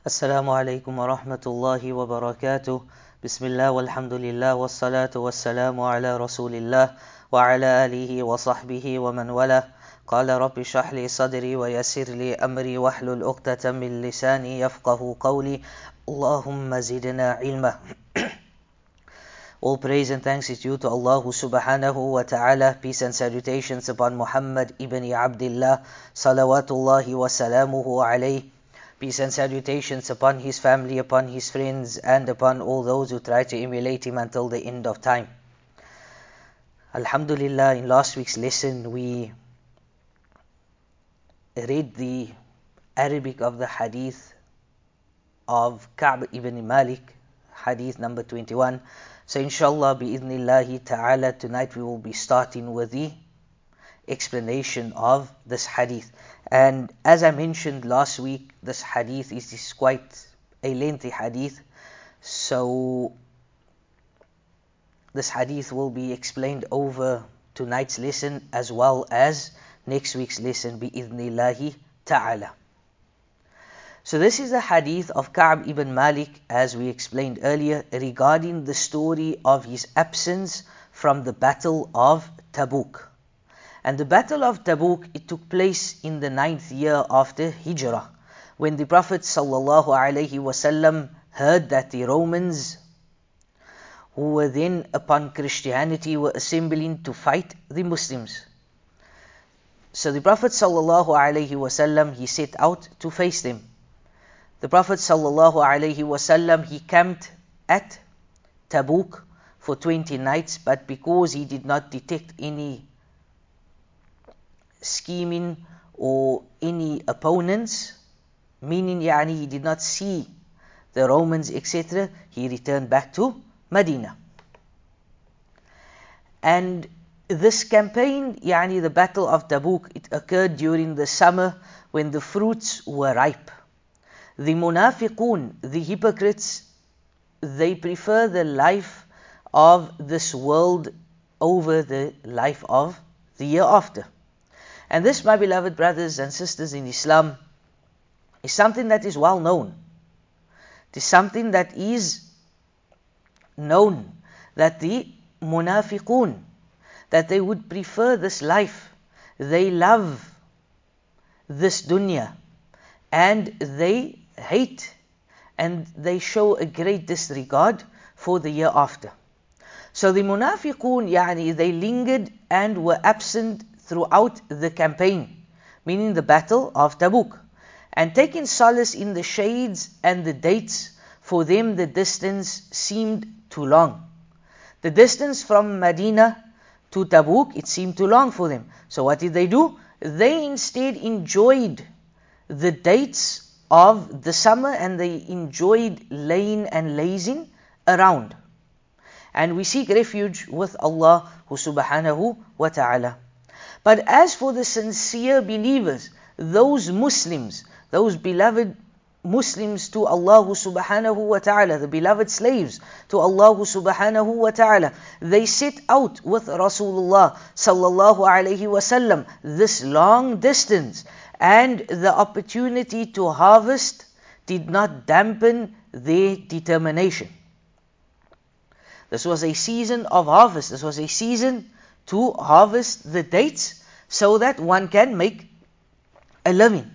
السلام عليكم ورحمة الله وبركاته بسم الله والحمد لله والصلاة والسلام على رسول الله وعلى آله وصحبه ومن والاه قال رب اشرح لي صدري ويسر لي أمري واحلل عقدة من لساني يفقه قولي اللهم زدنا علما All praise and thanks is due to Allah subhanahu wa ta'ala. Peace and salutations upon Muhammad ibn Abdullah, salawatullahi wa salamuhu alayh. Peace and salutations upon his family, upon his friends, and upon all those who try to emulate him until the end of time. Alhamdulillah, in last week's lesson we read the Arabic of the hadith of Ka'b ibn Malik, hadith number 21. So inshallah bi'idhnillahi ta'ala tonight we will be starting with the explanation of this hadith. And as I mentioned last week, this hadith is, quite a lengthy hadith. So this hadith will be explained over tonight's lesson as well as next week's lesson bi'idhnillahi ta'ala. So this is the hadith of Ka'b ibn Malik as we explained earlier regarding the story of his absence from the battle of Tabuk. And the battle of Tabuk it took place in the ninth year after Hijrah when the Prophet wasallam heard that the Romans who were then upon Christianity were assembling to fight the Muslims. So the Prophet wasallam he set out to face them. The Prophet ﷺ he camped at Tabuk for 20 nights, but because he did not detect any scheming or any opponents, meaning yani he did not see the Romans, etc., he returned back to Medina. And this campaign, yani the Battle of Tabuk, it occurred during the summer when the fruits were ripe the munafiqun, the hypocrites, they prefer the life of this world over the life of the hereafter. And this, my beloved brothers and sisters in Islam, is something that is well known. It is something that is known that the munafiqun, that they would prefer this life. They love this dunya and they hate and they show a great disregard for the hereafter. So the munafiqun, yani, they lingered and were absent throughout the campaign, meaning the battle of Tabuk, and taking solace in the shades and the dates, for them the distance seemed too long. The distance from Medina to Tabuk, it seemed too long for them. So what did they do? They instead enjoyed the dates of the summer and they enjoyed laying and lazing around. And we seek refuge with Allah subhanahu wa ta'ala. But as for the sincere believers, those Muslims, those beloved Muslims to Allah subhanahu wa ta'ala, the beloved slaves to Allah subhanahu wa ta'ala, they sit out with Rasulullah sallallahu alayhi wasallam this long distance and the opportunity to harvest did not dampen their determination. This was a season of harvest. This was a season to harvest the dates so that one can make a living.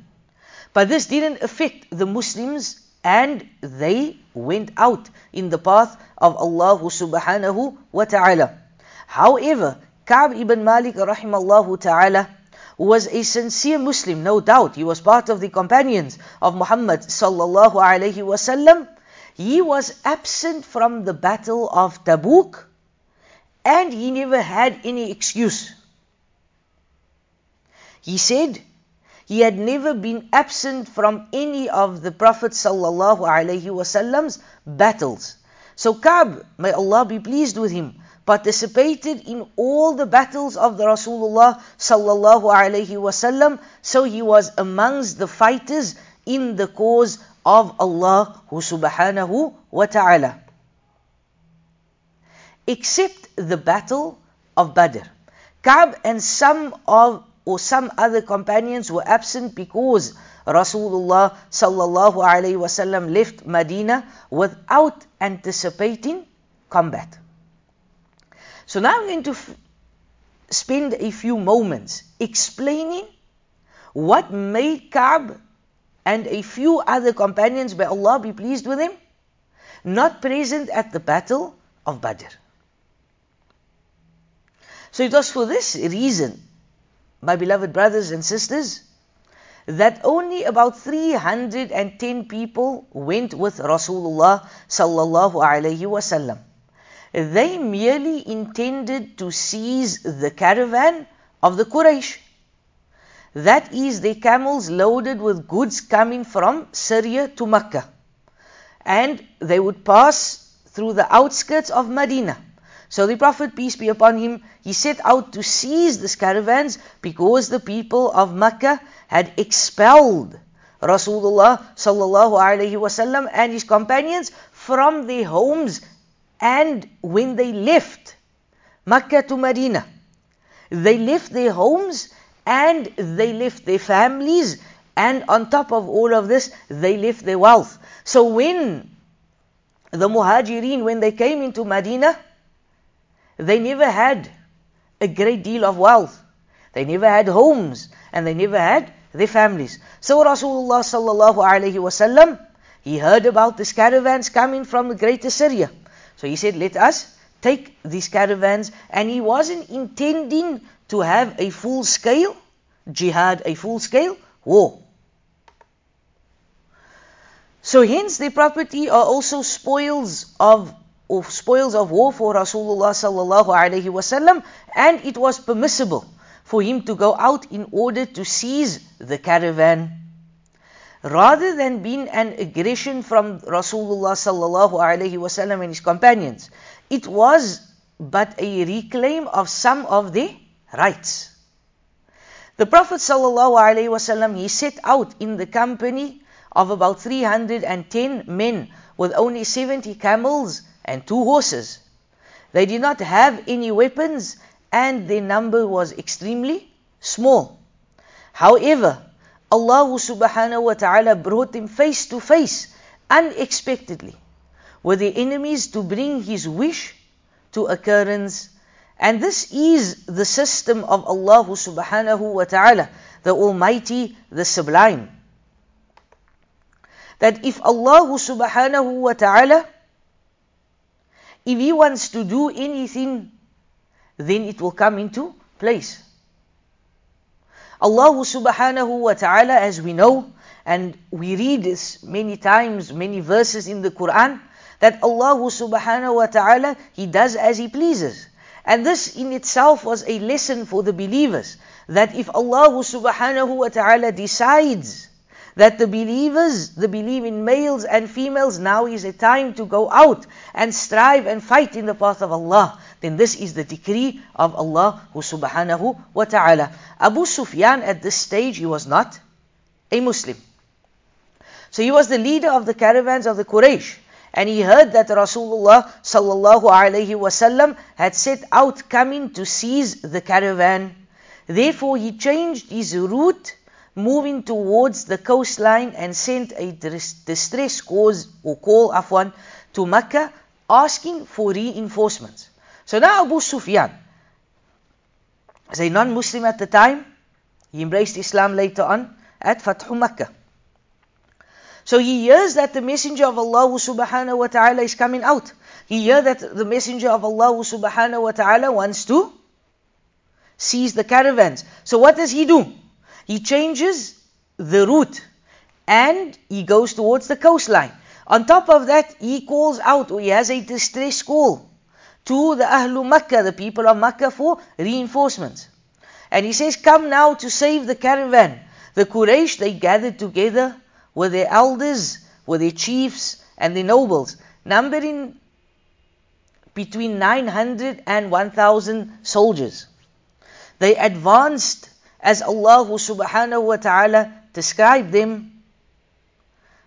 But this didn't affect the Muslims and they went out in the path of Allah subhanahu wa ta'ala. However, Ka'b ibn Malik rahimallahu ta'ala was a sincere Muslim, no doubt. He was part of the companions of Muhammad sallallahu alaihi wasallam. He was absent from the battle of Tabuk and he never had any excuse. He said he had never been absent from any of the Prophet sallallahu alaihi wasallam's battles. So Ka'b, may Allah be pleased with him, participated in all the battles of the Rasulullah sallallahu alaihi wasallam. So he was amongst the fighters in the cause of Allah subhanahu wa ta'ala. Except the battle of Badr. Ka'b and some of or some other companions were absent because Rasulullah sallallahu alaihi wasallam left Medina without anticipating combat. So now I'm going to f- spend a few moments explaining what made Ka'b and a few other companions, may Allah be pleased with him, not present at the battle of Badr. So it was for this reason, my beloved brothers and sisters, that only about 310 people went with Rasulullah sallallahu alaihi wasallam. They merely intended to seize the caravan of the Quraysh. That is, their camels loaded with goods coming from Syria to Mecca. And they would pass through the outskirts of Medina. So the Prophet, peace be upon him, he set out to seize these caravans because the people of Mecca had expelled Rasulullah sallallahu wasallam and his companions from their homes and when they left Mecca to Medina. They left their homes and they left their families and on top of all of this they left their wealth. So when the Muhajirin when they came into Medina they never had a great deal of wealth. They never had homes and they never had their families. So Rasulullah sallallahu alaihi wasallam, he heard about these caravans coming from the greater Syria. So he said, let us take these caravans and he wasn't intending to have a full scale jihad, a full scale war. So hence the property are also spoils of of spoils of war for Rasulullah sallallahu alaihi wasallam, and it was permissible for him to go out in order to seize the caravan. Rather than being an aggression from Rasulullah sallallahu alaihi wasallam and his companions, it was but a reclaim of some of the rights. The Prophet wasallam he set out in the company of about 310 men with only 70 camels and two horses. They did not have any weapons and their number was extremely small. However, Allah subhanahu wa ta'ala brought them face to face unexpectedly with the enemies to bring his wish to occurrence. And this is the system of Allah subhanahu wa ta'ala, the Almighty, the Sublime. That if Allah subhanahu wa ta'ala if he wants to do anything, then it will come into place. Allah subhanahu wa ta'ala, as we know, and we read this many times, many verses in the Quran, that Allah subhanahu wa ta'ala, He does as He pleases. And this in itself was a lesson for the believers, that if Allah subhanahu wa ta'ala decides that the believers, the believing males and females, now is a time to go out and strive and fight in the path of Allah. Then this is the decree of Allah who subhanahu wa ta'ala. Abu Sufyan at this stage, he was not a Muslim. So he was the leader of the caravans of the Quraysh. And he heard that Rasulullah sallallahu alayhi wasallam had set out coming to seize the caravan. Therefore he changed his route moving towards the coastline and sent a distress cause or call afwan to Mecca asking for reinforcements. So now Abu Sufyan, as a non-Muslim at the time, he embraced Islam later on at Fathu Makkah. So he hears that the messenger of Allah subhanahu wa ta'ala is coming out. He hears that the messenger of Allah subhanahu wa ta'ala wants to seize the caravans. So what does he do? He changes the route and he goes towards the coastline. On top of that, he calls out, or he has a distress call to the Ahlu Makkah, the people of Makkah, for reinforcements. And he says, Come now to save the caravan. The Quraysh, they gathered together with their elders, with their chiefs, and their nobles, numbering between 900 and 1,000 soldiers. They advanced as Allah subhanahu wa ta'ala described them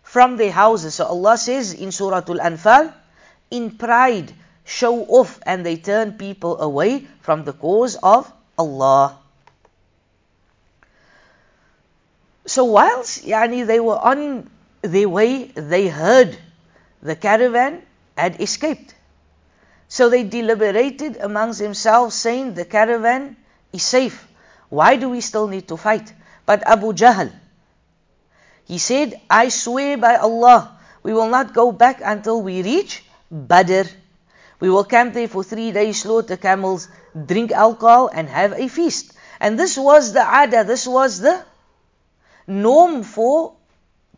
from their houses. So Allah says in Surah Al-Anfal, in pride, show off and they turn people away from the cause of Allah. So whilst yani, they were on their way, they heard the caravan had escaped. So they deliberated amongst themselves, saying, The caravan is safe. Why do we still need to fight? But Abu Jahl, he said, I swear by Allah, we will not go back until we reach Badr. We will camp there for three days, slaughter camels, drink alcohol, and have a feast. And this was the ada, this was the norm for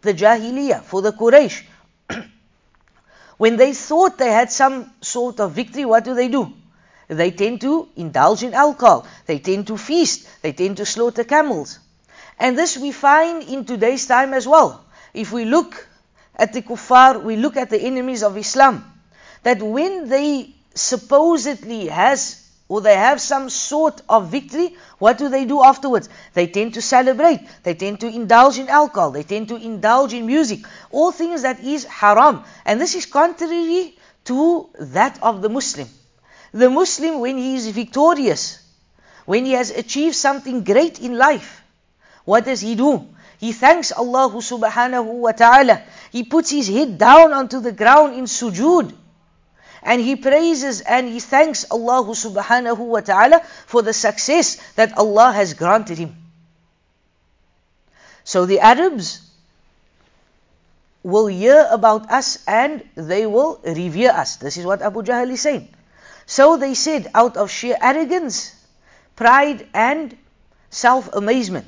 the Jahiliyyah, for the Quraysh. when they thought they had some sort of victory, what do they do? They tend to indulge in alcohol, they tend to feast, they tend to slaughter camels. And this we find in today's time as well. If we look at the kuffar, we look at the enemies of Islam, that when they supposedly has or they have some sort of victory, what do they do afterwards? They tend to celebrate, they tend to indulge in alcohol, they tend to indulge in music, all things that is haram. And this is contrary to that of the Muslim. The Muslim, when he is victorious, when he has achieved something great in life, what does he do? He thanks Allah subhanahu wa ta'ala. He puts his head down onto the ground in sujood and he praises and he thanks Allah subhanahu wa ta'ala for the success that Allah has granted him. So the Arabs will hear about us and they will revere us. This is what Abu Jahl is saying. So they said, out of sheer arrogance, pride, and self amazement.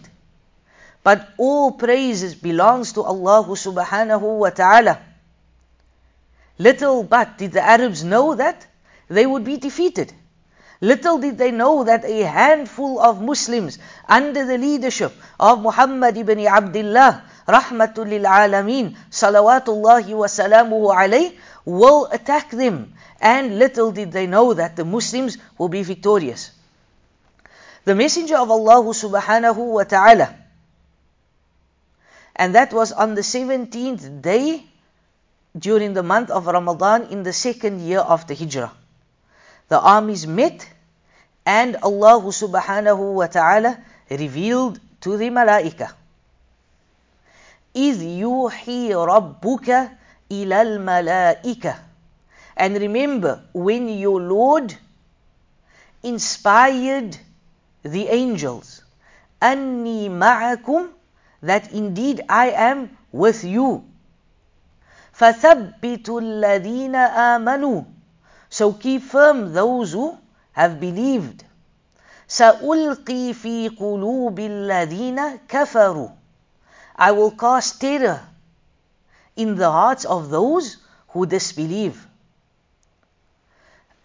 But all praises belongs to Allah subhanahu wa ta'ala. Little but did the Arabs know that they would be defeated. Little did they know that a handful of Muslims under the leadership of Muhammad ibn Abdullah, rahmatul lil alameen, salawatullahi wa salamuhu alayh, will attack them And little did they know that the Muslims will be victorious. The Messenger of Allah subhanahu wa ta'ala, and that was on the 17th day during the month of Ramadan in the second year of the Hijrah. The armies met and Allah subhanahu wa ta'ala revealed to the malaika. إذ يوحي ربك إلى الملائكة And remember, when your Lord inspired the angels, أني معكم, that indeed I am with you. فَثَبِّتُوا الَّذِينَ آمَنُوا So keep firm those who have believed. سَأُلْقِي فِي قُلُوبِ الَّذِينَ كَفَرُوا I will cast terror in the hearts of those who disbelieve.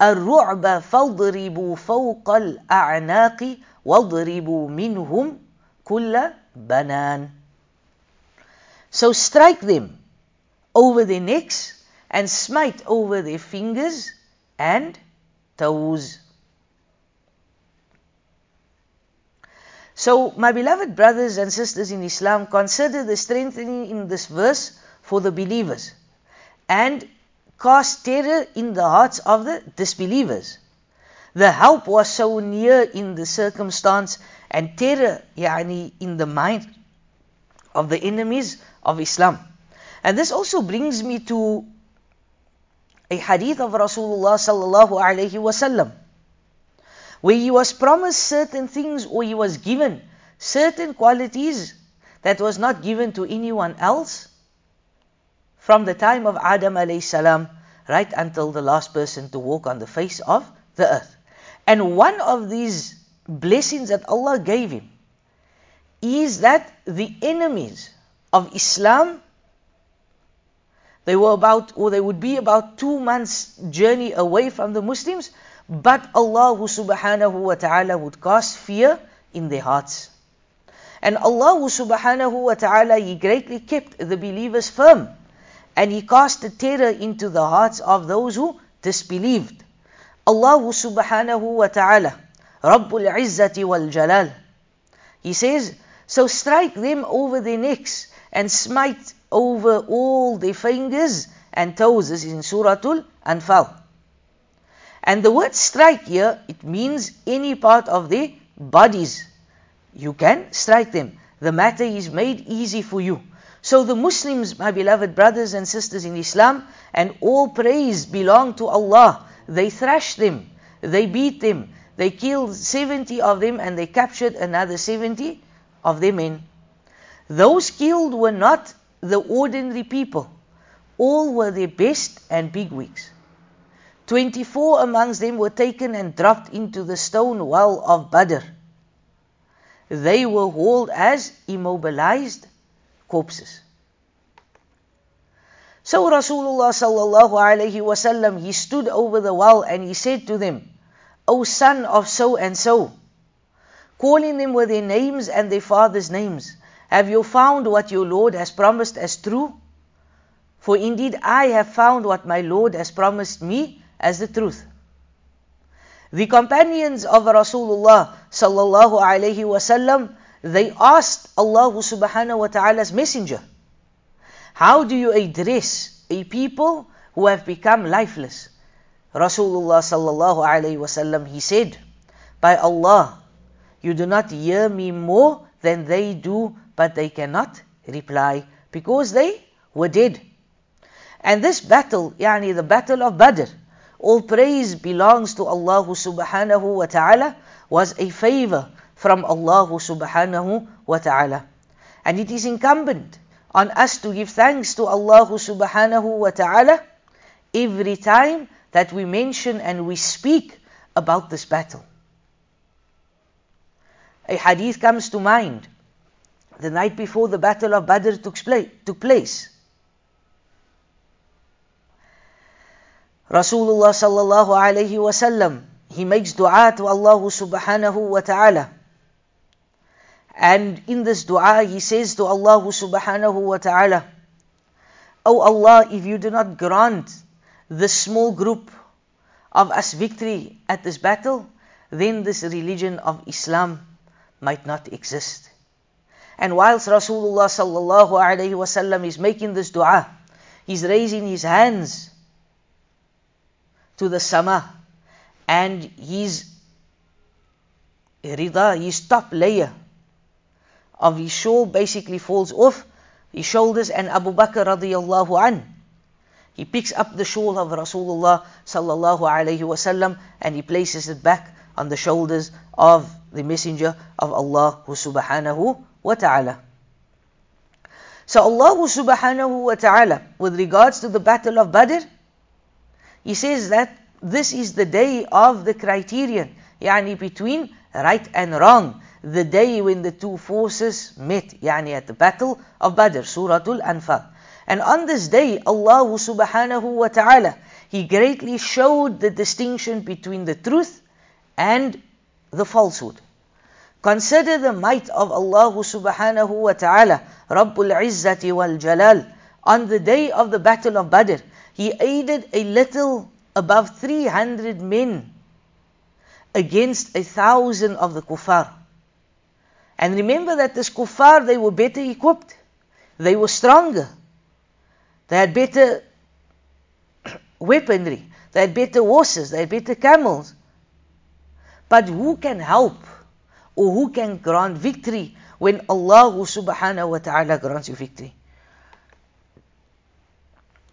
الرعب فاضربوا فوق الأعناق واضربوا منهم كل بنان So strike them over their necks and smite over their fingers and toes. So, my beloved brothers and sisters in Islam, consider the strengthening in this verse for the believers and cast terror in the hearts of the disbelievers. The help was so near in the circumstance and terror yani, in the mind of the enemies of Islam. And this also brings me to a hadith of Rasulullah sallallahu alaihi wasallam, where he was promised certain things or he was given certain qualities that was not given to anyone else from the time of Adam alayhi salam right until the last person to walk on the face of the earth. And one of these blessings that Allah gave him is that the enemies of Islam they were about, or they would be about two months' journey away from the Muslims, but Allah subhanahu wa ta'ala would cast fear in their hearts. And Allah subhanahu wa ta'ala, He greatly kept the believers firm. And He cast the terror into the hearts of those who disbelieved. Allah subhanahu wa ta'ala, Rabbul Izzati wal Jalal. He says, So strike them over their necks and smite over all their fingers and toes. This is in Suratul Anfal. And the word strike here, it means any part of their bodies. You can strike them. the matter is made easy for you. So the Muslims, my beloved brothers and sisters in Islam, and all praise belong to Allah. They thrashed them, they beat them, they killed 70 of them, and they captured another 70 of their men. Those killed were not the ordinary people, all were their best and bigwigs. 24 amongst them were taken and dropped into the stone well of Badr. They were hauled as immobilized corpses. So Rasulullah sallallahu alayhi wasallam he stood over the well and he said to them, O son of so and so, calling them with their names and their fathers' names, have you found what your Lord has promised as true? For indeed I have found what my Lord has promised me as the truth. The companions of Rasulullah sallallahu alayhi wasallam they asked Allah subhanahu wa ta'ala's messenger, How do you address a people who have become lifeless? Rasulullah sallallahu alayhi wasallam he said, By Allah, you do not hear me more than they do, but they cannot reply because they were dead. And this battle, yani the battle of Badr, all praise belongs to Allah subhanahu wa ta'ala, was a favor from Allah subhanahu wa ta'ala. And it is incumbent on us to give thanks to Allah subhanahu wa ta'ala every time that we mention and we speak about this battle. A hadith comes to mind the night before the battle of Badr took place. Rasulullah sallallahu alayhi wasallam, he makes dua to Allah subhanahu wa ta'ala. And in this dua, he says to Allah subhanahu wa ta'ala, O Allah, if you do not grant this small group of us victory at this battle, then this religion of Islam might not exist. And whilst Rasulullah sallallahu alayhi wasallam is making this dua, he's raising his hands to the sama and his rida, his top layer of his shawl basically falls off his shoulders and Abu Bakr radiallahu an he picks up the shawl of Rasulullah sallallahu alayhi wasallam and he places it back on the shoulders of the messenger of Allah subhanahu wa ta'ala. So Allah subhanahu wa ta'ala with regards to the battle of Badr he says that this is the day of the criterion, yani between right and wrong, the day when the two forces met, yani at the battle of Badr, Suratul Anfal. And on this day, Allah subhanahu wa ta'ala, He greatly showed the distinction between the truth and the falsehood. Consider the might of Allah subhanahu wa ta'ala, Rabbul Izzati wal Jalal. On the day of the battle of Badr, he aided a little above 300 men against a thousand of the kuffar. And remember that this kuffar, they were better equipped. They were stronger. They had better weaponry. They had better horses. They had better camels. But who can help or who can grant victory when Allah subhanahu wa ta'ala grants you victory?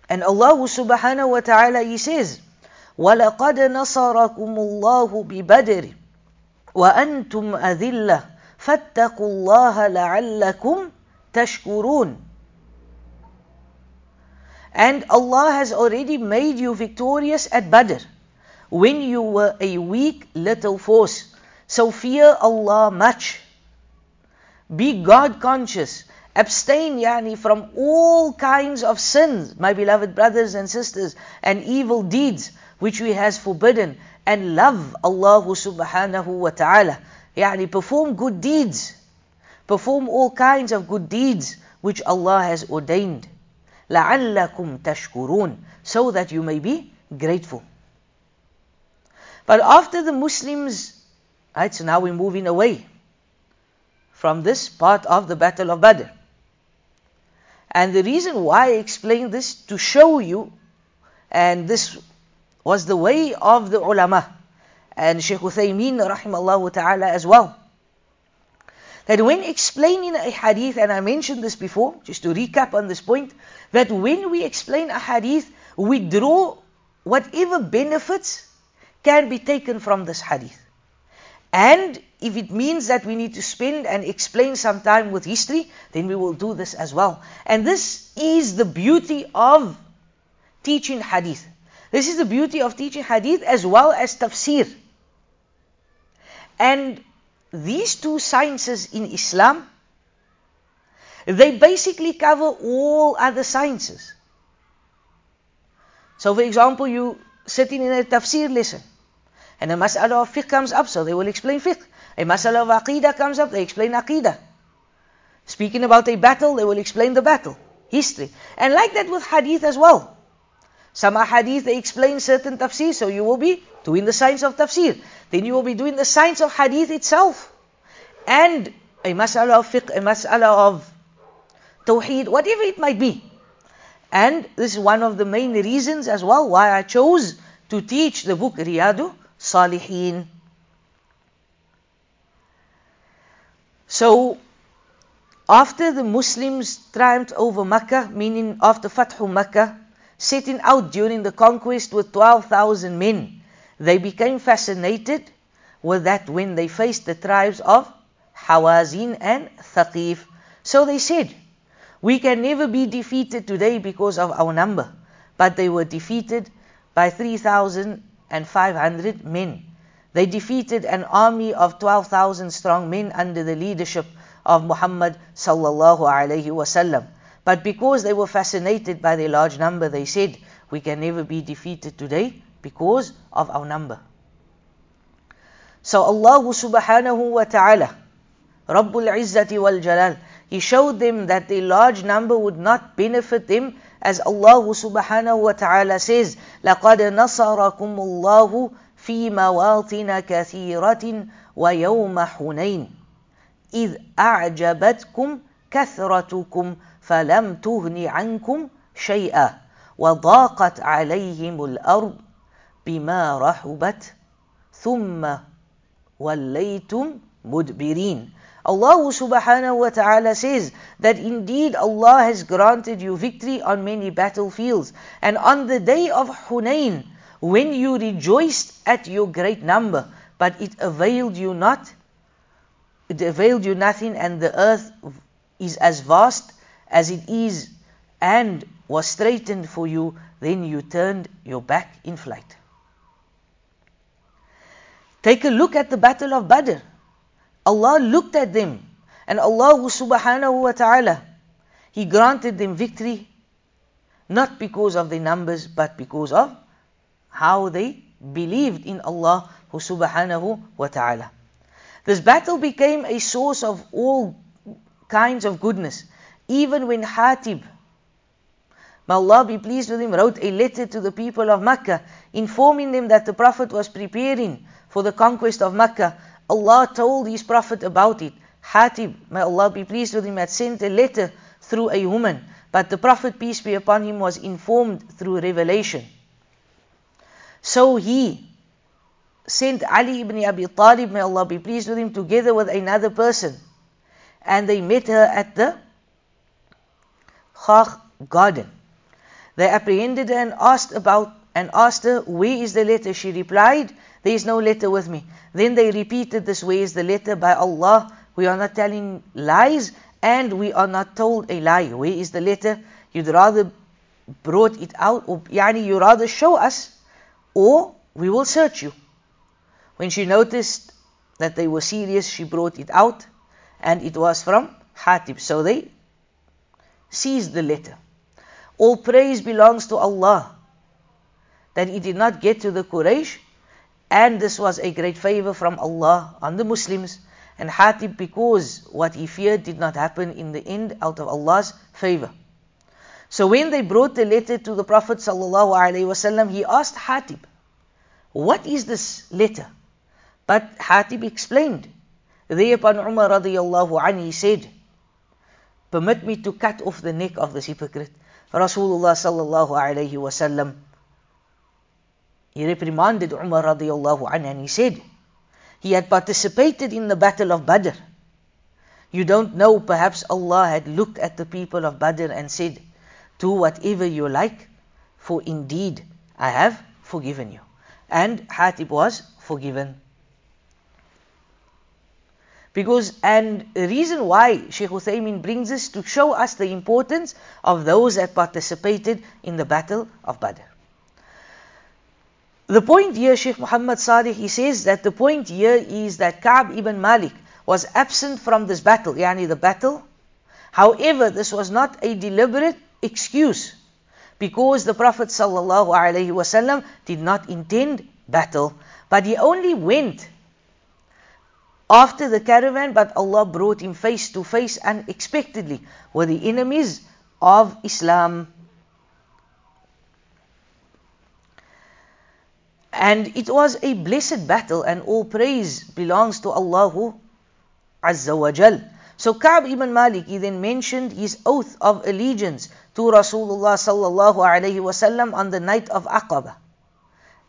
And Allah subhanahu wa ta'ala He says, وَلَقَدْ نَصَرَكُمُ اللَّهُ بِبَدْرٍ وَأَنْتُمْ أَذِلَّةٌ فَاتَّقُوا اللَّهَ لَعَلَّكُمْ تَشْكُرُونَ And Allah has already made you victorious at Badr when you were a weak little force. So fear Allah much. Be God conscious Abstain, yani, from all kinds of sins, my beloved brothers and sisters, and evil deeds which He has forbidden, and love Allah subhanahu wa ta'ala. Yani, perform good deeds. Perform all kinds of good deeds which Allah has ordained. لَعَلَّكُمْ تَشْكُرُونَ So that you may be grateful. But after the Muslims, right, so now we're moving away from this part of the Battle of Badr. And the reason why I explain this to show you, and this was the way of the ulama, and Shaykh Uthaymeen rahimallahu ta'ala as well, that when explaining a hadith, and I mentioned this before, just to recap on this point, that when we explain a hadith, we draw whatever benefits can be taken from this hadith. And if it means that we need to spend and explain some time with history, then we will do this as well. And this is the beauty of teaching hadith. This is the beauty of teaching hadith as well as tafsir. And these two sciences in Islam, they basically cover all other sciences. So, for example, you sitting in a tafsir lesson, and a mas'ala of fiqh comes up, so they will explain fiqh. A mas'ala of aqidah comes up, they explain aqidah. Speaking about a battle, they will explain the battle, history. And like that with hadith as well. Some hadith, they explain certain tafsir, so you will be doing the science of tafsir. Then you will be doing the science of hadith itself. And a mas'ala of fiqh, a mas'ala of tawheed, whatever it might be. And this is one of the main reasons as well why I chose to teach the book Riyadu Salihin. So, after the Muslims triumphed over Mecca, meaning after Fathu Mecca, setting out during the conquest with 12,000 men, they became fascinated with that when they faced the tribes of Hawazin and Thaqif. So they said, we can never be defeated today because of our number. But they were defeated by 3,500 men. They defeated an army of 12,000 strong men under the leadership of Muhammad sallallahu alaihi wasallam. But because they were fascinated by their large number, they said, we can never be defeated today because of our number. So Allah subhanahu wa ta'ala, Rabbul Izzati wal Jalal, he showed them that the large number would not benefit them as Allah subhanahu wa ta'ala says, لَقَدْ نَصَرَكُمُ اللَّهُ فِي مَوَاطِنَ كَثِيرَةٍ وَيَوْمَ حُنَيْنٍ إِذْ أَعْجَبَتْكُمْ كَثْرَتُكُمْ فَلَمْ تُغْنِ عَنْكُمْ شَيْئًا وَضَاقَتْ عَلَيْهِمُ الْأَرْضُ بِمَا رَحُبَتْ ثُمَّ وَلَّيْتُمْ مُدْبِرِينَ Allah subhanahu wa ta'ala says that indeed Allah has granted you victory on many battlefields. And on the day of Hunain, when you rejoiced at your great number, but it availed you not, it availed you nothing, and the earth is as vast as it is, and was straightened for you, then you turned your back in flight. Take a look at the Battle of Badr. Allah looked at them and Allah subhanahu wa ta'ala, He granted them victory not because of the numbers but because of how they believed in Allah subhanahu wa ta'ala. This battle became a source of all kinds of goodness. Even when Hatib, may Allah be pleased with him, wrote a letter to the people of Mecca informing them that the Prophet was preparing for the conquest of Mecca Allah told His Prophet about it. Hatib, may Allah be pleased with him, had sent a letter through a woman, but the Prophet, peace be upon him, was informed through revelation. So he sent Ali ibn Abi Talib, may Allah be pleased with him, together with another person. And they met her at the Khakh garden. They apprehended her and asked about and asked her, Where is the letter? She replied, There is no letter with me. Then they repeated this, Where is the letter? By Allah, we are not telling lies and we are not told a lie. Where is the letter? You'd rather brought it out, or yani you rather show us, or we will search you. When she noticed that they were serious, she brought it out, and it was from Hatib. So they seized the letter. All praise belongs to Allah that it did not get to the Quraysh, and this was a great favor from Allah on the Muslims. And Hatib, because what he feared did not happen in the end out of Allah's favor. So when they brought the letter to the Prophet ﷺ, he asked Hatib, What is this letter? But Hatib explained. Thereupon Umar radiallahu anhu said, Permit me to cut off the neck of this hypocrite. Rasulullah sallallahu alayhi wasallam he reprimanded Umar radiallahu anhu and he said, he had participated in the battle of Badr. You don't know, perhaps Allah had looked at the people of Badr and said, Do whatever you like, for indeed I have forgiven you. And Hatib was forgiven. Because, and the reason why Sheikh Uthaymeen brings this to show us the importance of those that participated in the Battle of Badr. The point here, Sheikh Muhammad Sadiq, he says that the point here is that Ka'b ibn Malik was absent from this battle, yani the battle. However, this was not a deliberate excuse because the Prophet ﷺ did not intend battle, but he only went after the caravan, but Allah brought him face to face unexpectedly with the enemies of Islam. And it was a blessed battle, and all praise belongs to Allah Azza wa Jal. So Ka'b ibn Malik, he then mentioned his oath of allegiance to Rasulullah sallallahu alayhi wasallam on the night of Aqaba.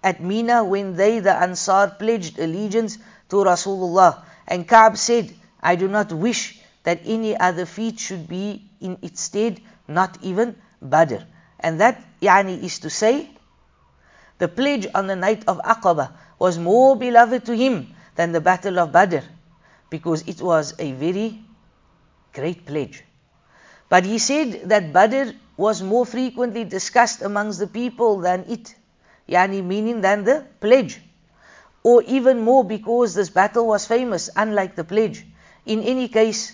At Mina, when they, the Ansar, pledged allegiance to Rasulullah. And Ka'b said, I do not wish that any other feat should be in its stead, not even Badr. And that, yani, is to say, the pledge on the night of Aqaba was more beloved to him than the battle of Badr, because it was a very great pledge. But he said that Badr was more frequently discussed amongst the people than it, yani meaning than the pledge or even more because this battle was famous, unlike the pledge. In any case,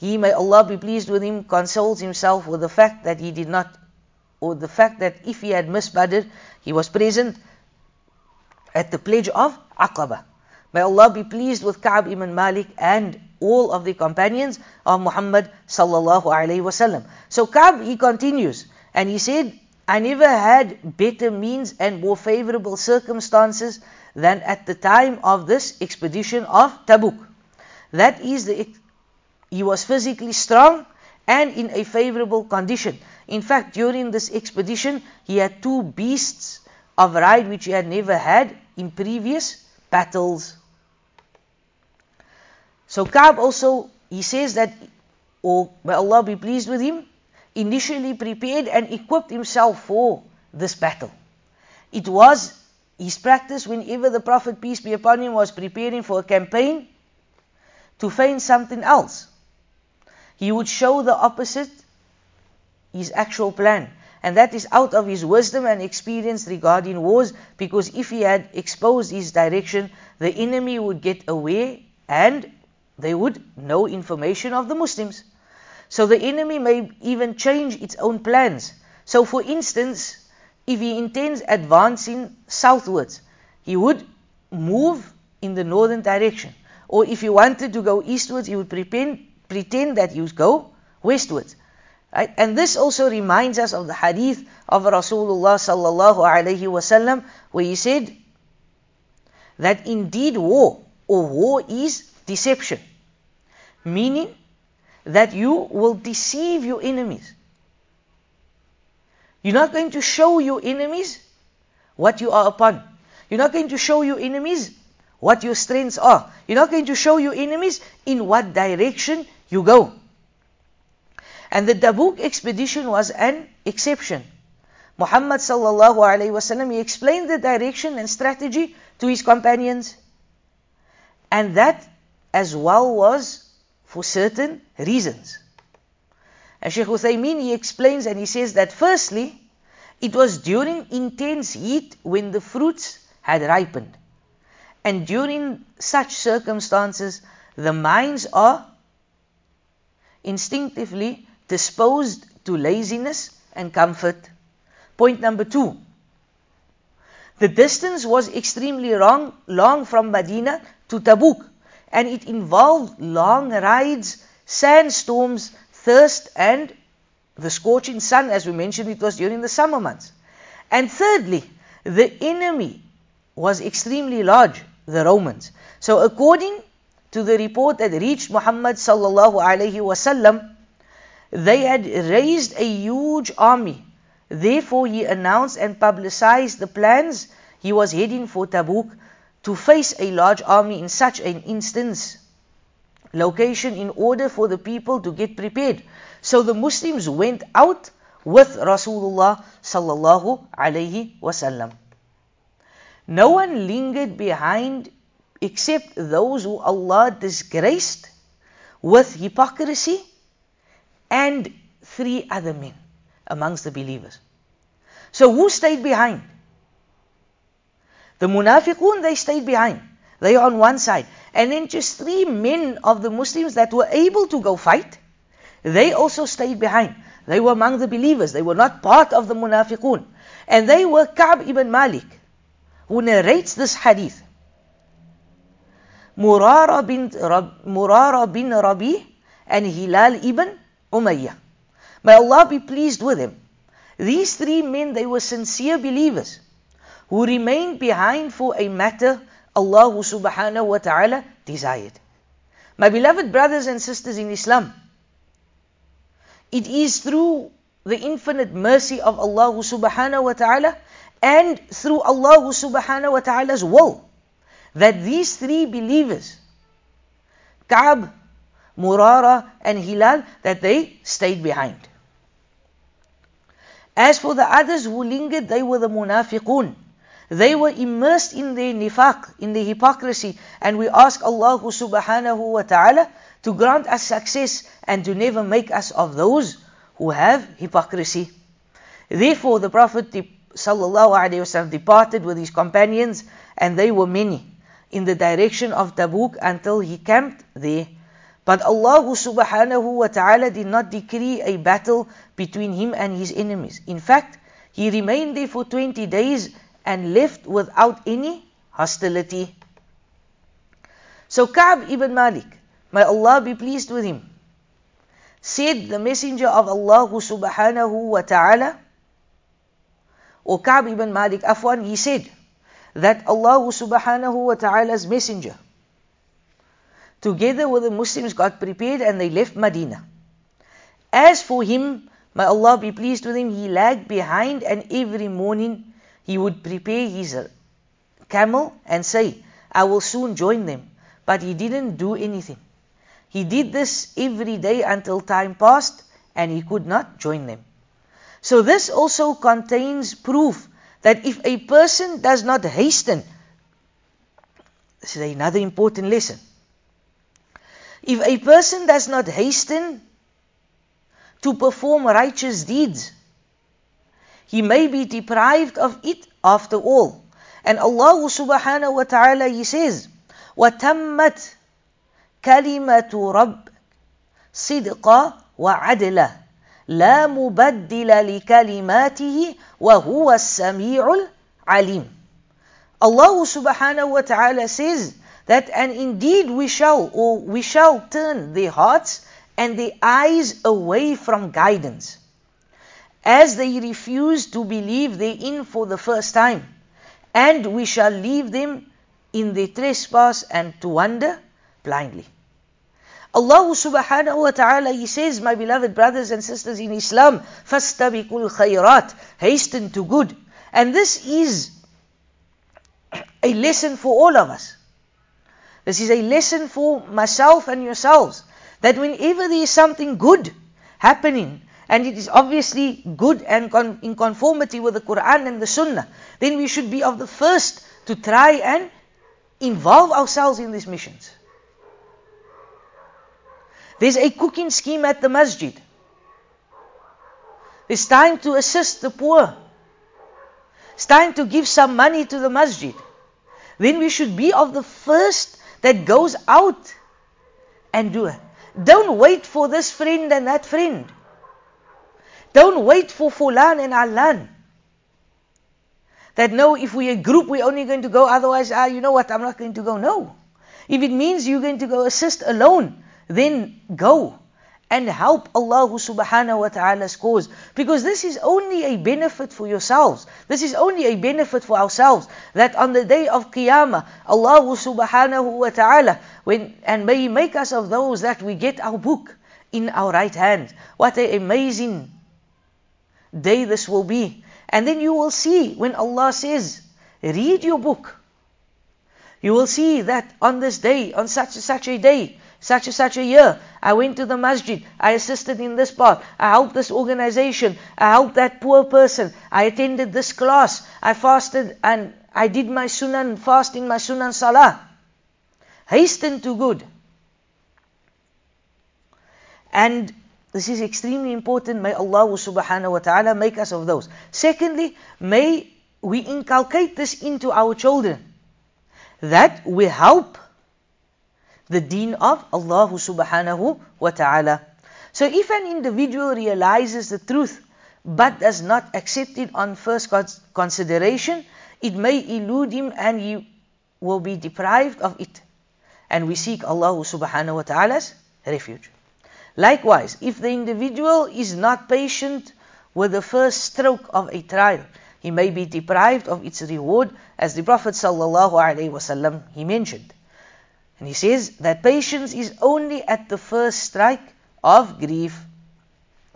he, may Allah be pleased with him, consoles himself with the fact that he did not, or the fact that if he had missed Badr, he was present at the pledge of Aqaba. May Allah be pleased with Ka'b ibn Malik and all of the companions of Muhammad sallallahu alaihi wasallam. So Ka'b he continues and he said, I never had better means and more favorable circumstances than at the time of this expedition of Tabuk. That is, the, he was physically strong and in a favorable condition. In fact, during this expedition, he had two beasts of ride which he had never had in previous battles. So Ka'b also, he says that, or may Allah be pleased with him, initially prepared and equipped himself for this battle. It was his practice whenever the Prophet, peace be upon him, was preparing for a campaign to feign something else. He would show the opposite his actual plan. And that is out of his wisdom and experience regarding wars, because if he had exposed his direction, the enemy would get aware and they would know information of the Muslims. So the enemy may even change its own plans. So, for instance, if he intends advancing southwards, he would move in the northern direction. Or if he wanted to go eastwards, he would pretend, pretend that he would go westwards. Right? And this also reminds us of the hadith of Rasulullah sallallahu alaihi wasallam, where he said that indeed war or war is deception, meaning that you will deceive your enemies. You're not going to show your enemies what you are upon. You're not going to show your enemies what your strengths are. You're not going to show your enemies in what direction you go. And the Tabuk expedition was an exception. Muhammad sallallahu alaihi wasallam he explained the direction and strategy to his companions, and that as well was for certain reasons. And Sheikh Uthaymeen he explains and he says that firstly, it was during intense heat when the fruits had ripened. And during such circumstances, the minds are instinctively disposed to laziness and comfort. Point number two. The distance was extremely long, long from Medina to Tabuk, and it involved long rides, sandstorms, thirst and the scorching sun, as we mentioned, it was during the summer months. And thirdly, the enemy was extremely large, the Romans. So according to the report that reached Muhammad sallallahu alaihi wasallam, they had raised a huge army. Therefore, he announced and publicized the plans. He was heading for Tabuk to face a large army in such an instance location in order for the people to get prepared. So the Muslims went out with Rasulullah sallallahu alayhi wasallam. No one lingered behind except those who Allah disgraced with hypocrisy and three other men amongst the believers. So who stayed behind? The munafiqun, they stayed behind. They are on one side. And then just three men of the Muslims that were able to go fight, they also stayed behind. They were among the believers. They were not part of the munafiqun. And they were Ka'b ibn Malik, who narrates this hadith. Murara bin, Murara bin Rabi and Hilal ibn Umayyah. May Allah be pleased with them. These three men, they were sincere believers who remained behind for a matter Allah subhanahu wa ta'ala desired. My beloved brothers and sisters in Islam, it is through the infinite mercy of Allah subhanahu wa ta'ala and through Allah subhanahu wa ta'ala's will that these three believers, Ka'b, Murara, and Hilal, that they stayed behind. As for the others who lingered, they were the munafiqun. They were immersed in their nifaq, in their hypocrisy, and we ask Allah subhanahu wa ta'ala to grant us success and to never make us of those who have hypocrisy. Therefore, the Prophet wasallam departed with his companions, and they were many, in the direction of Tabuk until he camped there. But Allah subhanahu wa ta'ala did not decree a battle between him and his enemies. In fact, he remained there for 20 days and left without any hostility. So Ka'b ibn Malik, may Allah be pleased with him, said the messenger of Allah subhanahu wa ta'ala, or Ka'b ibn Malik, Afwan, he said that Allah subhanahu wa ta'ala's messenger together with the Muslims got prepared and they left Medina. As for him, may Allah be pleased with him, he lagged behind and every morning he would prepare his camel and say, I will soon join them. But he didn't do anything. He did this every day until time passed and he could not join them. So this also contains proof that if a person does not hasten, this is another important lesson. If a person does not hasten to perform righteous deeds, he may be deprived of it after all. And Allah subhanahu wa ta'ala he says, وَتَمَّتْ كَلِمَةُ رَبِّ صِدْقًا وَعَدْلًا لا مبدل لكلماته وهو السميع العليم. Allah subhanahu wa ta'ala says that and indeed we shall or we shall turn their hearts and their eyes away from guidance as they refuse to believe therein for the first time. And we shall leave them in their trespass and to wander blindly. Allah subhanahu wa ta'ala he says my beloved brothers and sisters in Islam fastabiqul khayrat hasten to good. And this is a lesson for all of us. This is a lesson for myself and yourselves. That whenever there is something good happening, and it is obviously good and con- in conformity with the Quran and the Sunnah, then we should be of the first to try and involve ourselves in these missions. There's a cooking scheme at the masjid. It's time to assist the poor. It's time to give some money to the masjid. Then we should be of the first that goes out and do it. Don't wait for this friend and that friend. Don't wait for Fulan and Alan. That no, if we're a group, we're only going to go, otherwise, ah, you know what, I'm not going to go. No. If it means you're going to go assist alone, then go and help Allah subhanahu wa ta'ala's cause. Because this is only a benefit for yourselves. This is only a benefit for ourselves. That on the day of Qiyamah, Allah subhanahu wa ta'ala, when, and may He make us of those that we get our book in our right hand. What an amazing day this will be. And then you will see when Allah says, read your book. You will see that on this day, on such and such a day, such and such a year, I went to the masjid, I assisted in this part, I helped this organization, I helped that poor person, I attended this class, I fasted and I did my sunan fasting, my sunan salah. Hasten to good. And this is extremely important. May Allah subhanahu wa ta'ala make us of those. Secondly, may we inculcate this into our children. That we help the deen of Allah subhanahu wa ta'ala. So if an individual realizes the truth but does not accept it on first consideration, it may elude him and he will be deprived of it. And we seek Allah subhanahu wa ta'ala's refuge. Likewise, if the individual is not patient with the first stroke of a trial, he may be deprived of its reward, as the Prophet wasallam he mentioned. And he says that patience is only at the first strike of grief.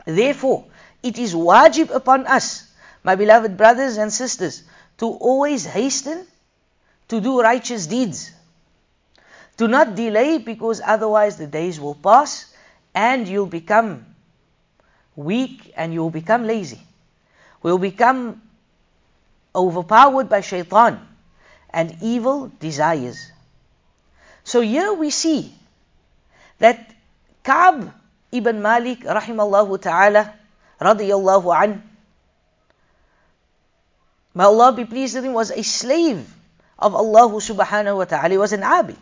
Therefore, it is wajib upon us, my beloved brothers and sisters, to always hasten to do righteous deeds. Do not delay because otherwise the days will pass and you'll become weak and you'll become lazy. We'll become overpowered by shaitan and evil desires. So here we see that Ka'b ibn Malik rahimallahu ta'ala radiyallahu an may Allah be pleased with him was a slave of Allah subhanahu wa ta'ala. He was an abid.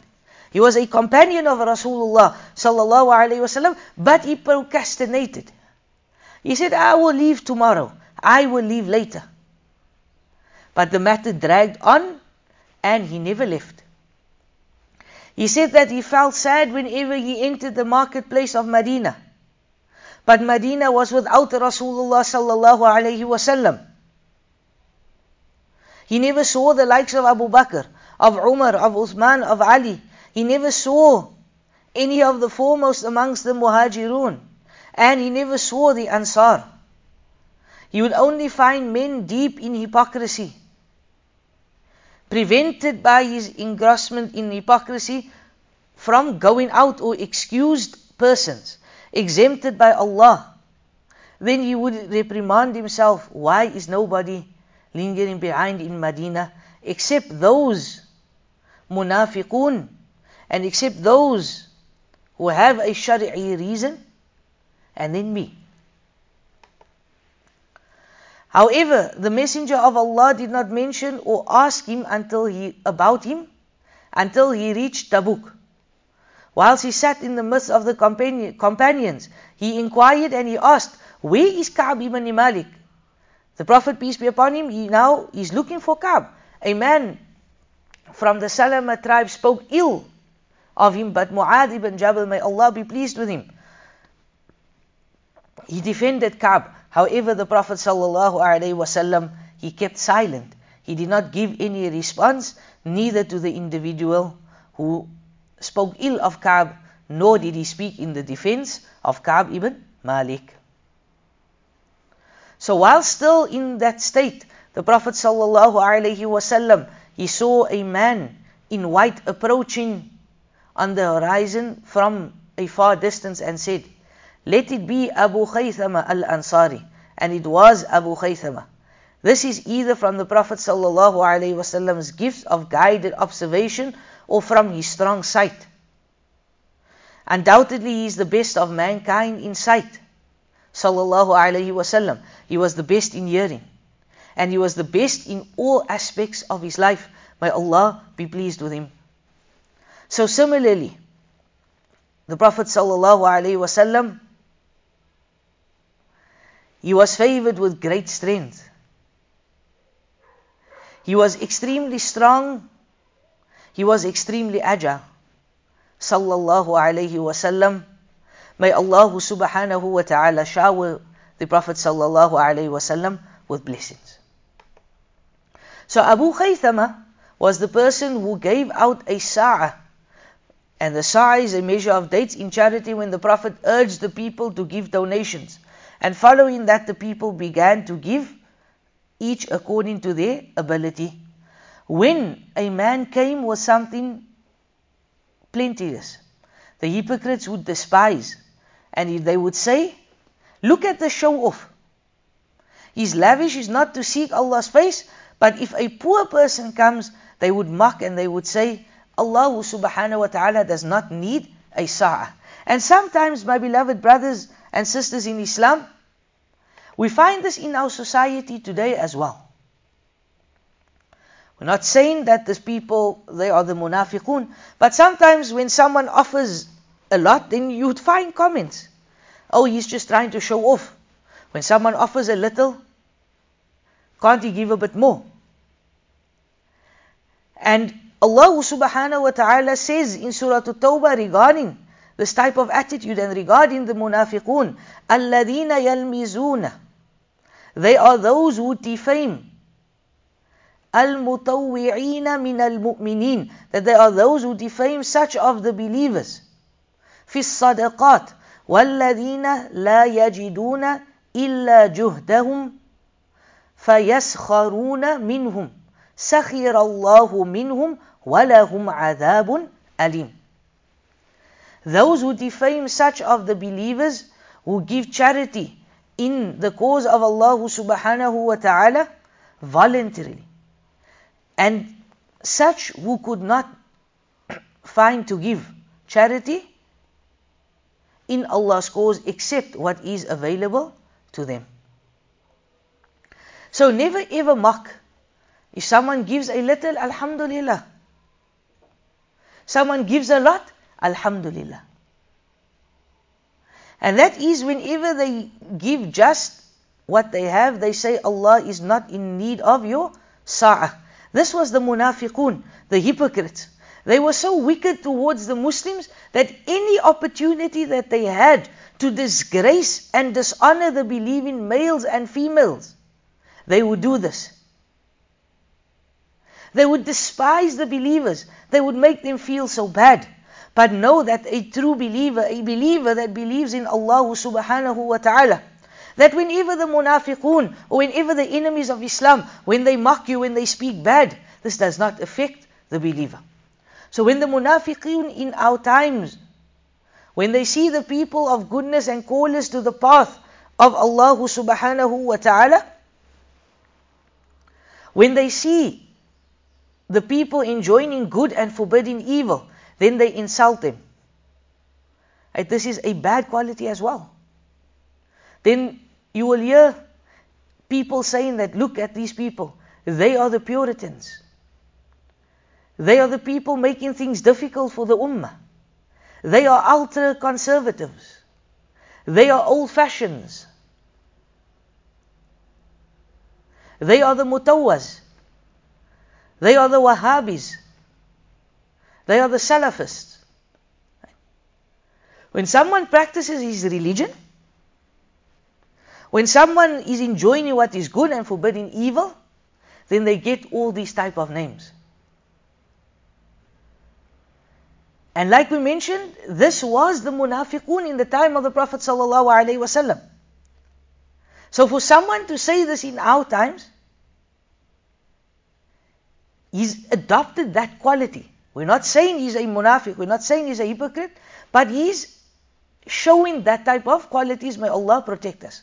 He was a companion of Rasulullah sallallahu alaihi wasallam, but he procrastinated. He said, I will leave tomorrow. I will leave later. But the matter dragged on and he never left. He said that he felt sad whenever he entered the marketplace of Medina. But Medina was without Rasulullah sallallahu alaihi wasallam. He never saw the likes of Abu Bakr, of Umar, of Uthman, of Ali, he never saw any of the foremost amongst the Muhajirun, and he never saw the Ansar. He would only find men deep in hypocrisy, prevented by his engrossment in hypocrisy from going out or excused persons, exempted by Allah. Then he would reprimand himself, why is nobody lingering behind in Medina? Except those munafiqun and except those who have a shari'i reason, and then me. However, the Messenger of Allah did not mention or ask him until he about him until he reached Tabuk. Whilst he sat in the midst of the companions, he inquired and he asked, Where is Ka'b ibn Malik? The Prophet, peace be upon him, he now is looking for Ka'b. A man from the Salama tribe spoke ill of him, but Mu'adh ibn Jabal, may Allah be pleased with him, he defended Ka'b. However, the Prophet wasallam he kept silent. He did not give any response, neither to the individual who spoke ill of Ka'b, nor did he speak in the defense of Ka'b ibn Malik. So while still in that state, the Prophet sallallahu he saw a man in white approaching on the horizon from a far distance and said, Let it be Abu Khaythama al Ansari. And it was Abu Khaythama. This is either from the Prophet Wasallam's gift of guided observation or from his strong sight. Undoubtedly, he is the best of mankind in sight. Sallallahu Alaihi Wasallam. He was the best in hearing. And he was the best in all aspects of his life. May Allah be pleased with him. So similarly, the Prophet ﷺ, he was favored with great strength. He was extremely strong. He was extremely agile. Sallallahu alayhi wasallam. May Allah subhanahu wa ta'ala shower the Prophet sallallahu alayhi wasallam with blessings. So Abu Khaythama was the person who gave out a sa'ah and the sa' is a measure of dates in charity when the Prophet urged the people to give donations. And following that, the people began to give, each according to their ability. when a man came with something plenteous, the hypocrites would despise and they would say, Look at the show off. His lavish is not to seek Allah's face, but if a poor person comes, they would mock and they would say, Allah subhanahu wa ta'ala does not need a sa'ah. And sometimes, my beloved brothers and sisters in Islam, we find this in our society today as well. We're not saying that these people, they are the munafiqun, but sometimes when someone offers a lot, then you would find comments. Oh, he's just trying to show off. When someone offers a little, can't he give a bit more? And Allah subhanahu wa ta'ala says in Surah At-Tawbah regarding this type of attitude and regarding the munafiqun, الَّذِينَ يَلْمِزُونَ They are those who defame المطوعين من المؤمنين that they are those who defame such of the believers في الصدقات والذين لا يجدون إلا جهدهم فيسخرون منهم سخر الله منهم ولهم عذاب أليم Those who defame such of the believers who give charity in the cause of Allah subhanahu wa ta'ala voluntarily. And such who could not find to give charity in Allah's cause except what is available to them. So never ever mock. if someone gives a little, Alhamdulillah. Someone gives a lot, Alhamdulillah. And that is whenever they give just what they have, they say Allah is not in need of your sa'ah. This was the munafiqun, the hypocrites. They were so wicked towards the Muslims that any opportunity that they had to disgrace and dishonor the believing males and females, they would do this. They would despise the believers. They would make them feel so bad. But know that a true believer, a believer that believes in Allah subhanahu wa ta'ala, that whenever the munafiqun or whenever the enemies of Islam, when they mock you, when they speak bad, this does not affect the believer. So when the munafiqun in our times, when they see the people of goodness and call us to the path of Allah subhanahu wa ta'ala, when they see the people enjoining good and forbidding evil, then they insult them. Right? This is a bad quality as well. Then you will hear people saying that, look at these people, they are the Puritans. They are the people making things difficult for the Ummah. They are ultra conservatives. They are old fashions. They are the Mutawwas. They are the Wahhabis. They are the Salafists. When someone practices his religion, when someone is enjoying what is good and forbidding evil, then they get all these type of names. And like we mentioned, this was the munafiqun in the time of the Prophet sallallahu. So for someone to say this in our times, he's adopted that quality. We're not saying he's a munafiq, we're not saying he's a hypocrite, but he's showing that type of qualities. May Allah protect us.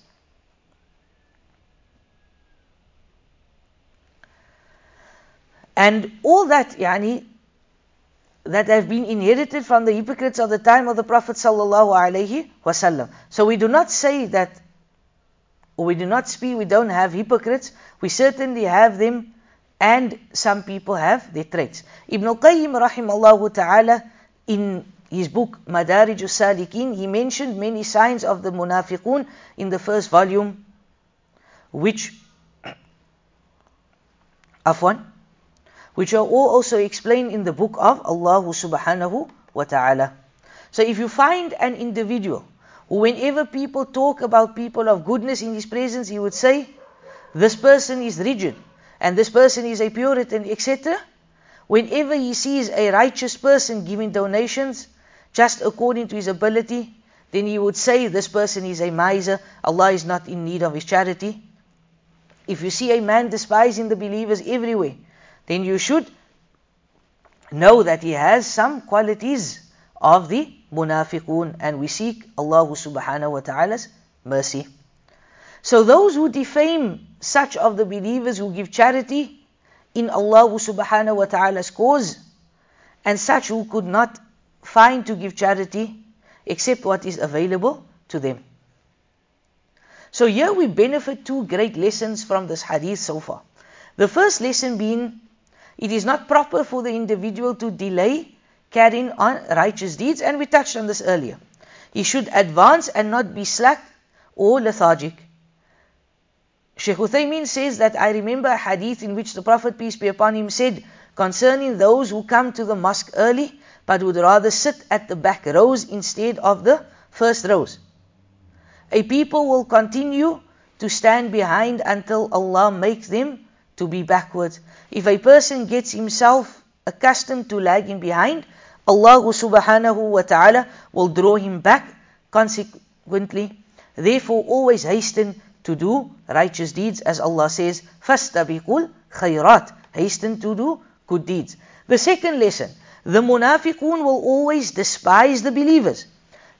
And all that, yani, that have been inherited from the hypocrites of the time of the Prophet sallallahu alaihi wasallam. So we do not say that, or we do not speak, we don't have hypocrites. We certainly have them and some people have their traits. Ibn al-Qayyim rahimahullah ta'ala in his book Madarij al-Salikin, he mentioned many signs of the munafiqun in the first volume, which, afwan, which are all also explained in the book of Allah subhanahu wa ta'ala. So if you find an individual who whenever people talk about people of goodness in his presence, he would say, this person is rigid, and this person is a Puritan, etc. Whenever he sees a righteous person giving donations just according to his ability, then he would say this person is a miser, Allah is not in need of his charity. If you see a man despising the believers everywhere, then you should know that he has some qualities of the munafiqun and we seek Allah subhanahu wa ta'ala's mercy. So those who defame such of the believers who give charity in Allah subhanahu wa ta'ala's cause and such who could not find to give charity except what is available to them. So here we benefit two great lessons from this hadith so far. The first lesson being it is not proper for the individual to delay carrying on righteous deeds, and we touched on this earlier. He should advance and not be slack or lethargic. Sheikh Uthaymeen says that I remember a hadith in which the Prophet, peace be upon him, said concerning those who come to the mosque early but would rather sit at the back rows instead of the first rows. A people will continue to stand behind until Allah makes them to be backwards. If a person gets himself accustomed to lagging behind, Allah subhanahu wa ta'ala will draw him back. Consequently, therefore always hasten to do righteous deeds as Allah says, فَاسْتَبِقُوا khayrat. Hasten to do good deeds. The second lesson, the munafiqun will always despise the believers.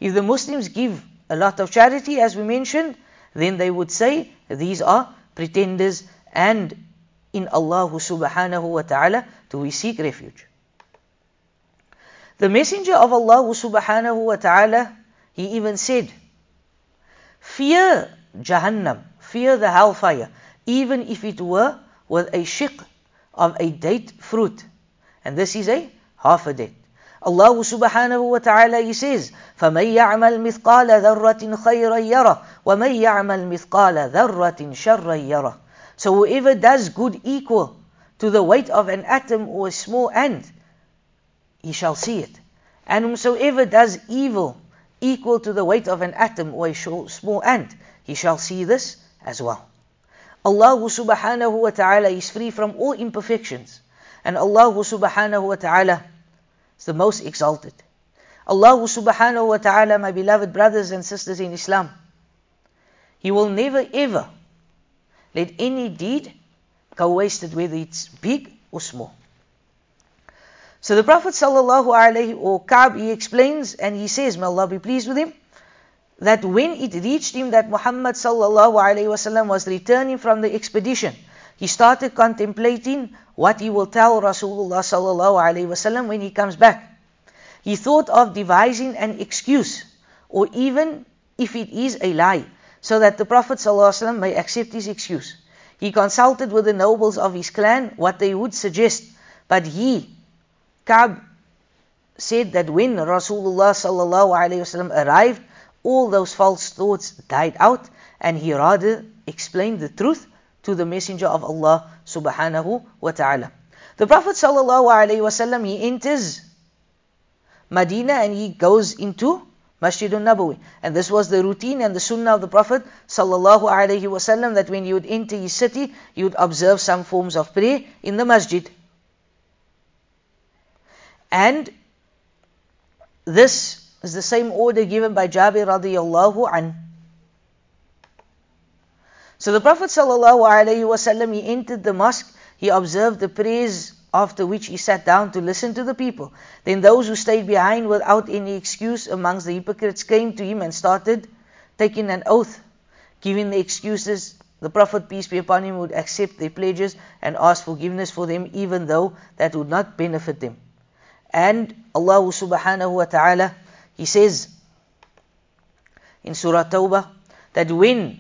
If the Muslims give a lot of charity, as we mentioned, then they would say these are pretenders and in Allah subhanahu wa ta'ala do we seek refuge. The Messenger of Allah subhanahu wa ta'ala, he even said, Fear Jahannam, fear the hellfire, even if it were with a shiq of a date fruit. And this is a half a date. Allah subhanahu wa ta'ala he says, فَمَن يَعْمَلْ مِثْقَالَ ذَرَّةٍ خَيْرًا يَرَى وَمَن يَعْمَلْ مِثْقَالَ ذَرَّةٍ شَرًّا يَرَى So whoever does good equal to the weight of an atom or a small ant, he shall see it. And whomsoever does evil equal to the weight of an atom or a small ant, he shall see this as well. Allah subhanahu wa ta'ala is free from all imperfections. And Allah subhanahu wa ta'ala is the most exalted. Allah subhanahu wa ta'ala, my beloved brothers and sisters in Islam, He will never ever let any deed go wasted, whether it's big or small. So the Prophet sallallahu alaihi or Ka'b he explains and he says, may Allah be pleased with him, that when it reached him that Muhammad sallallahu alaihi wasallam was returning from the expedition, he started contemplating what he will tell Rasulullah sallallahu wasallam when he comes back. He thought of devising an excuse, or even if it is a lie, so that the Prophet may accept his excuse. He consulted with the nobles of his clan what they would suggest, but he, Ka'b, said that when Rasulullah ﷺ arrived, all those false thoughts died out, and he rather explained the truth to the Messenger of Allah subhanahu wa ta'ala. The Prophet ﷺ, he enters Medina and he goes into Masjid al-Nabawi. And this was the routine and the sunnah of the Prophet sallallahu alaihi wasallam that when you would enter his city, you would observe some forms of prayer in the masjid. And this is the same order given by Jabir radiallahu an. So the Prophet sallallahu alaihi wasallam he entered the mosque, he observed the prayers after which he sat down to listen to the people. Then those who stayed behind without any excuse amongst the hypocrites came to him and started taking an oath, giving the excuses. The Prophet, peace be upon him, would accept their pledges and ask forgiveness for them, even though that would not benefit them. And Allah subhanahu wa ta'ala, He says in Surah Tawbah that when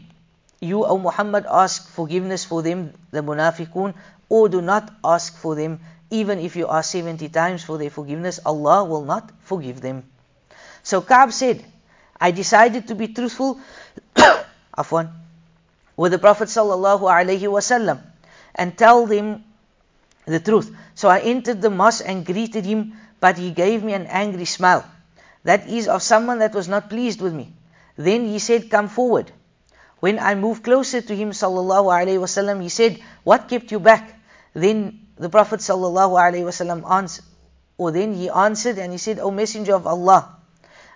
you, O Muhammad, ask forgiveness for them, the munafiqun, or do not ask for them, even if you ask 70 times for their forgiveness, Allah will not forgive them. So Ka'b said, I decided to be truthful afwan, with the Prophet sallallahu alaihi wasallam and tell them the truth. So I entered the mosque and greeted him, but he gave me an angry smile. That is of someone that was not pleased with me. Then he said, Come forward. When I moved closer to him, sallallahu alaihi wasallam, he said, What kept you back? Then the Prophet sallallahu alaihi wasallam answered, or then he answered and he said, O Messenger of Allah,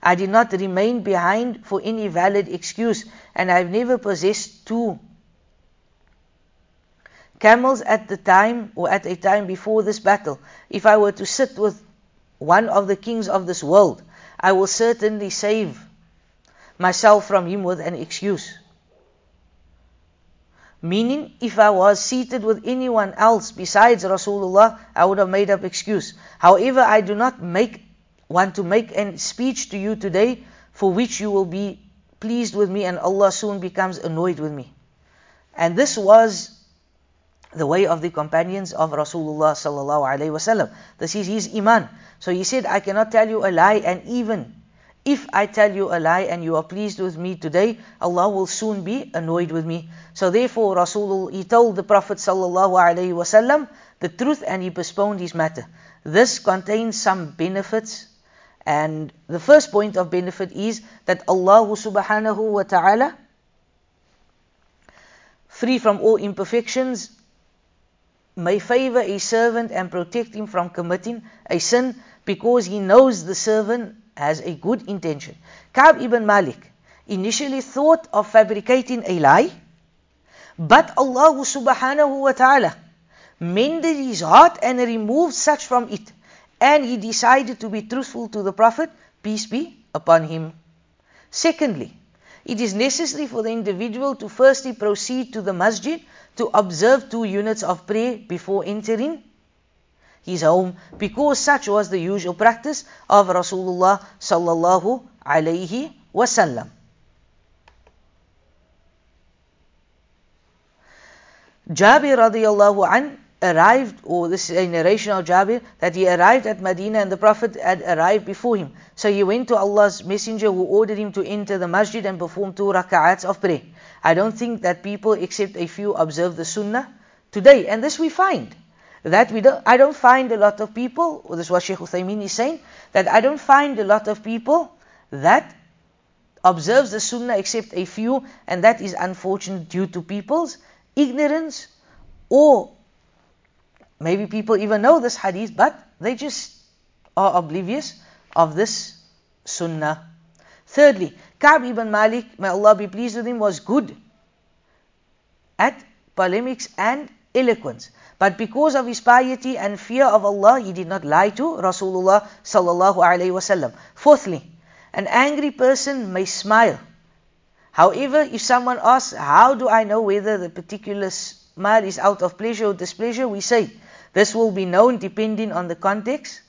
I did not remain behind for any valid excuse, and I have never possessed two camels at the time or at a time before this battle, if I were to sit with one of the kings of this world, I will certainly save myself from him with an excuse. Meaning, if I was seated with anyone else besides Rasulullah, I would have made up excuse. However, I do not make want to make a speech to you today for which you will be pleased with me and Allah soon becomes annoyed with me. And this was the way of the companions of Rasulullah sallallahu alaihi wasallam. This is his iman. So he said, I cannot tell you a lie, and even if I tell you a lie and you are pleased with me today, Allah will soon be annoyed with me. So therefore, Rasulullah he told the Prophet sallallahu alaihi wasallam the truth, and he postponed his matter. This contains some benefits. And the first point of benefit is that Allah subhanahu wa ta'ala, free from all imperfections, may favor a servant and protect him from committing a sin because he knows the servant has a good intention. Ka'b ibn Malik initially thought of fabricating a lie, but Allah subhanahu wa ta'ala mended his heart and removed such from it, and he decided to be truthful to the Prophet, peace be upon him. Secondly, it is necessary for the individual to firstly proceed to the masjid to observe two units of prayer before entering his home because such was the usual practice of Rasulullah sallallahu alayhi wasallam. Jabir radiallahu arrived, or this is a narration of Jabir, that he arrived at Medina and the Prophet had arrived before him. So he went to Allah's Messenger who ordered him to enter the masjid and perform two rak'ats of prayer. I don't think that people, except a few, observe the sunnah today. And this we find that we don't, I don't find a lot of people, or this is what Sheikh Uthaymeen is saying, that I don't find a lot of people that observes the Sunnah except a few, and that is unfortunate due to people's ignorance, or maybe people even know this hadith, but they just are oblivious of this Sunnah. Thirdly, Ka'b ibn Malik, may Allah be pleased with him, was good at polemics and eloquence. But because of his piety and fear of Allah, he did not lie to Rasulullah sallallahu alaihi wasallam. Fourthly, an angry person may smile. However, if someone asks, how do I know whether the particular smile is out of pleasure or displeasure, we say, this will be known depending on the context.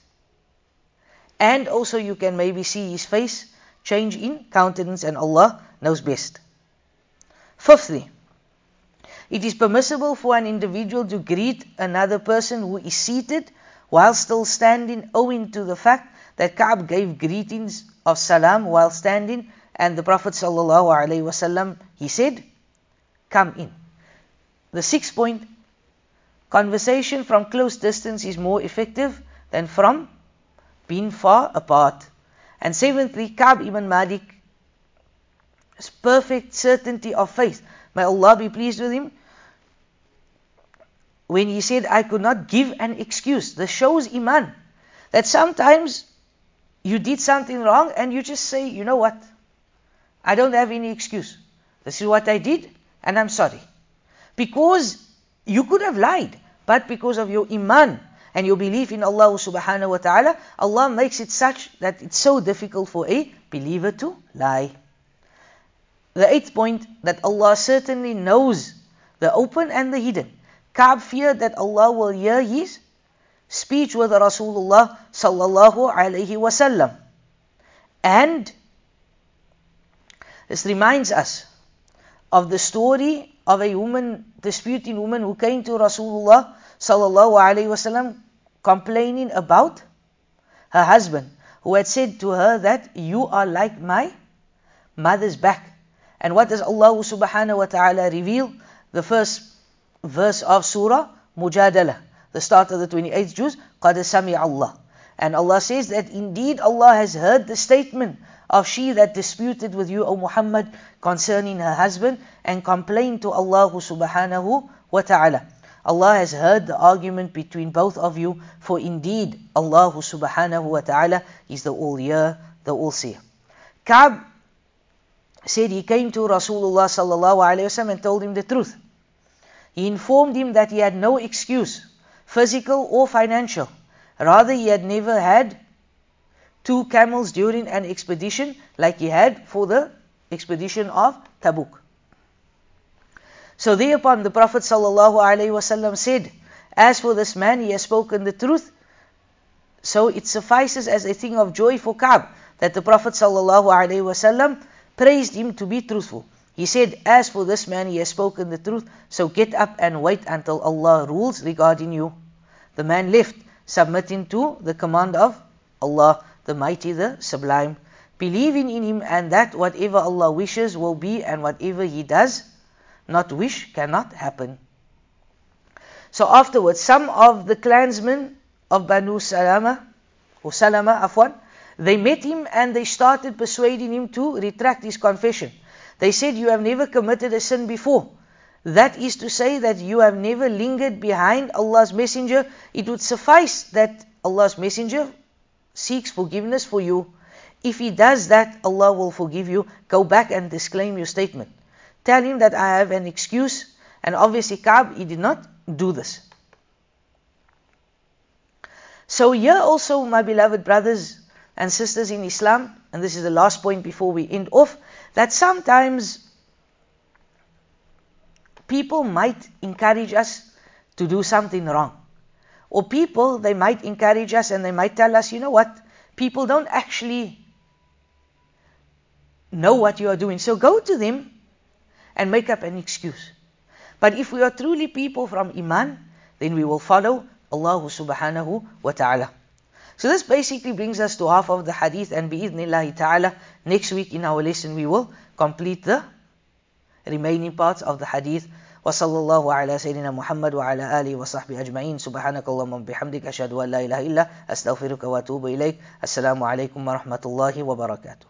And also you can maybe see his face change in countenance and Allah knows best. Fifthly, it is permissible for an individual to greet another person who is seated while still standing, owing to the fact that Ka'b gave greetings of salam while standing, and the Prophet ﷺ, he said, Come in. The sixth point conversation from close distance is more effective than from being far apart. And seventhly, Ka'b ibn Malik perfect certainty of faith. May Allah be pleased with him when he said, I could not give an excuse. This shows Iman. That sometimes you did something wrong and you just say, you know what? I don't have any excuse. This is what I did and I'm sorry. Because you could have lied, but because of your Iman and your belief in Allah subhanahu wa ta'ala, Allah makes it such that it's so difficult for a believer to lie. The eighth point that Allah certainly knows the open and the hidden. Ka'b feared that Allah will hear his speech with Rasulullah sallallahu alaihi wasallam. And this reminds us of the story of a woman, disputing woman who came to Rasulullah sallallahu alaihi wasallam complaining about her husband who had said to her that you are like my mother's back. And what does Allah subhanahu wa ta'ala reveal? The first verse of Surah Mujadala, the start of the 28th Juz, قَدْ Sami Allah. And Allah says that indeed Allah has heard the statement of she that disputed with you, O Muhammad, concerning her husband and complained to Allah subhanahu wa ta'ala. Allah has heard the argument between both of you, for indeed Allah subhanahu wa ta'ala is the all-hear, the all-seer. Ka'b said he came to Rasulullah sallallahu alayhi wasallam and told him the truth. he informed him that he had no excuse, physical or financial. Rather, he had never had two camels during an expedition like he had for the expedition of Tabuk. So thereupon the Prophet ﷺ said, As for this man, he has spoken the truth. So it suffices as a thing of joy for Ka'b that the Prophet ﷺ praised him to be truthful. He said, As for this man, he has spoken the truth, so get up and wait until Allah rules regarding you. The man left, submitting to the command of Allah, the Mighty, the Sublime, believing in Him and that whatever Allah wishes will be and whatever He does not wish cannot happen. So afterwards, some of the clansmen of Banu Salama, or Salama, Afwan, they met him and they started persuading him to retract his confession. They said, You have never committed a sin before. That is to say that you have never lingered behind Allah's Messenger. It would suffice that Allah's Messenger seeks forgiveness for you. If he does that, Allah will forgive you. Go back and disclaim your statement. Tell him that I have an excuse. And obviously, Ka'b, he did not do this. So, here also, my beloved brothers and sisters in Islam, and this is the last point before we end off, that sometimes people might encourage us to do something wrong. Or people, they might encourage us and they might tell us, you know what, people don't actually know what you are doing. So go to them and make up an excuse. But if we are truly people from Iman, then we will follow Allah subhanahu wa ta'ala. So this basically brings us to half of the hadith and bi'idhnillahi ta'ala, next week in our lesson we will complete the remaining parts of the hadith. وصلى الله على سيدنا محمد وعلى آله وصحبه أجمعين سبحانك اللهم وبحمدك أشهد أن لا إله إلا أستغفرك وأتوب إليك السلام عليكم ورحمة الله وبركاته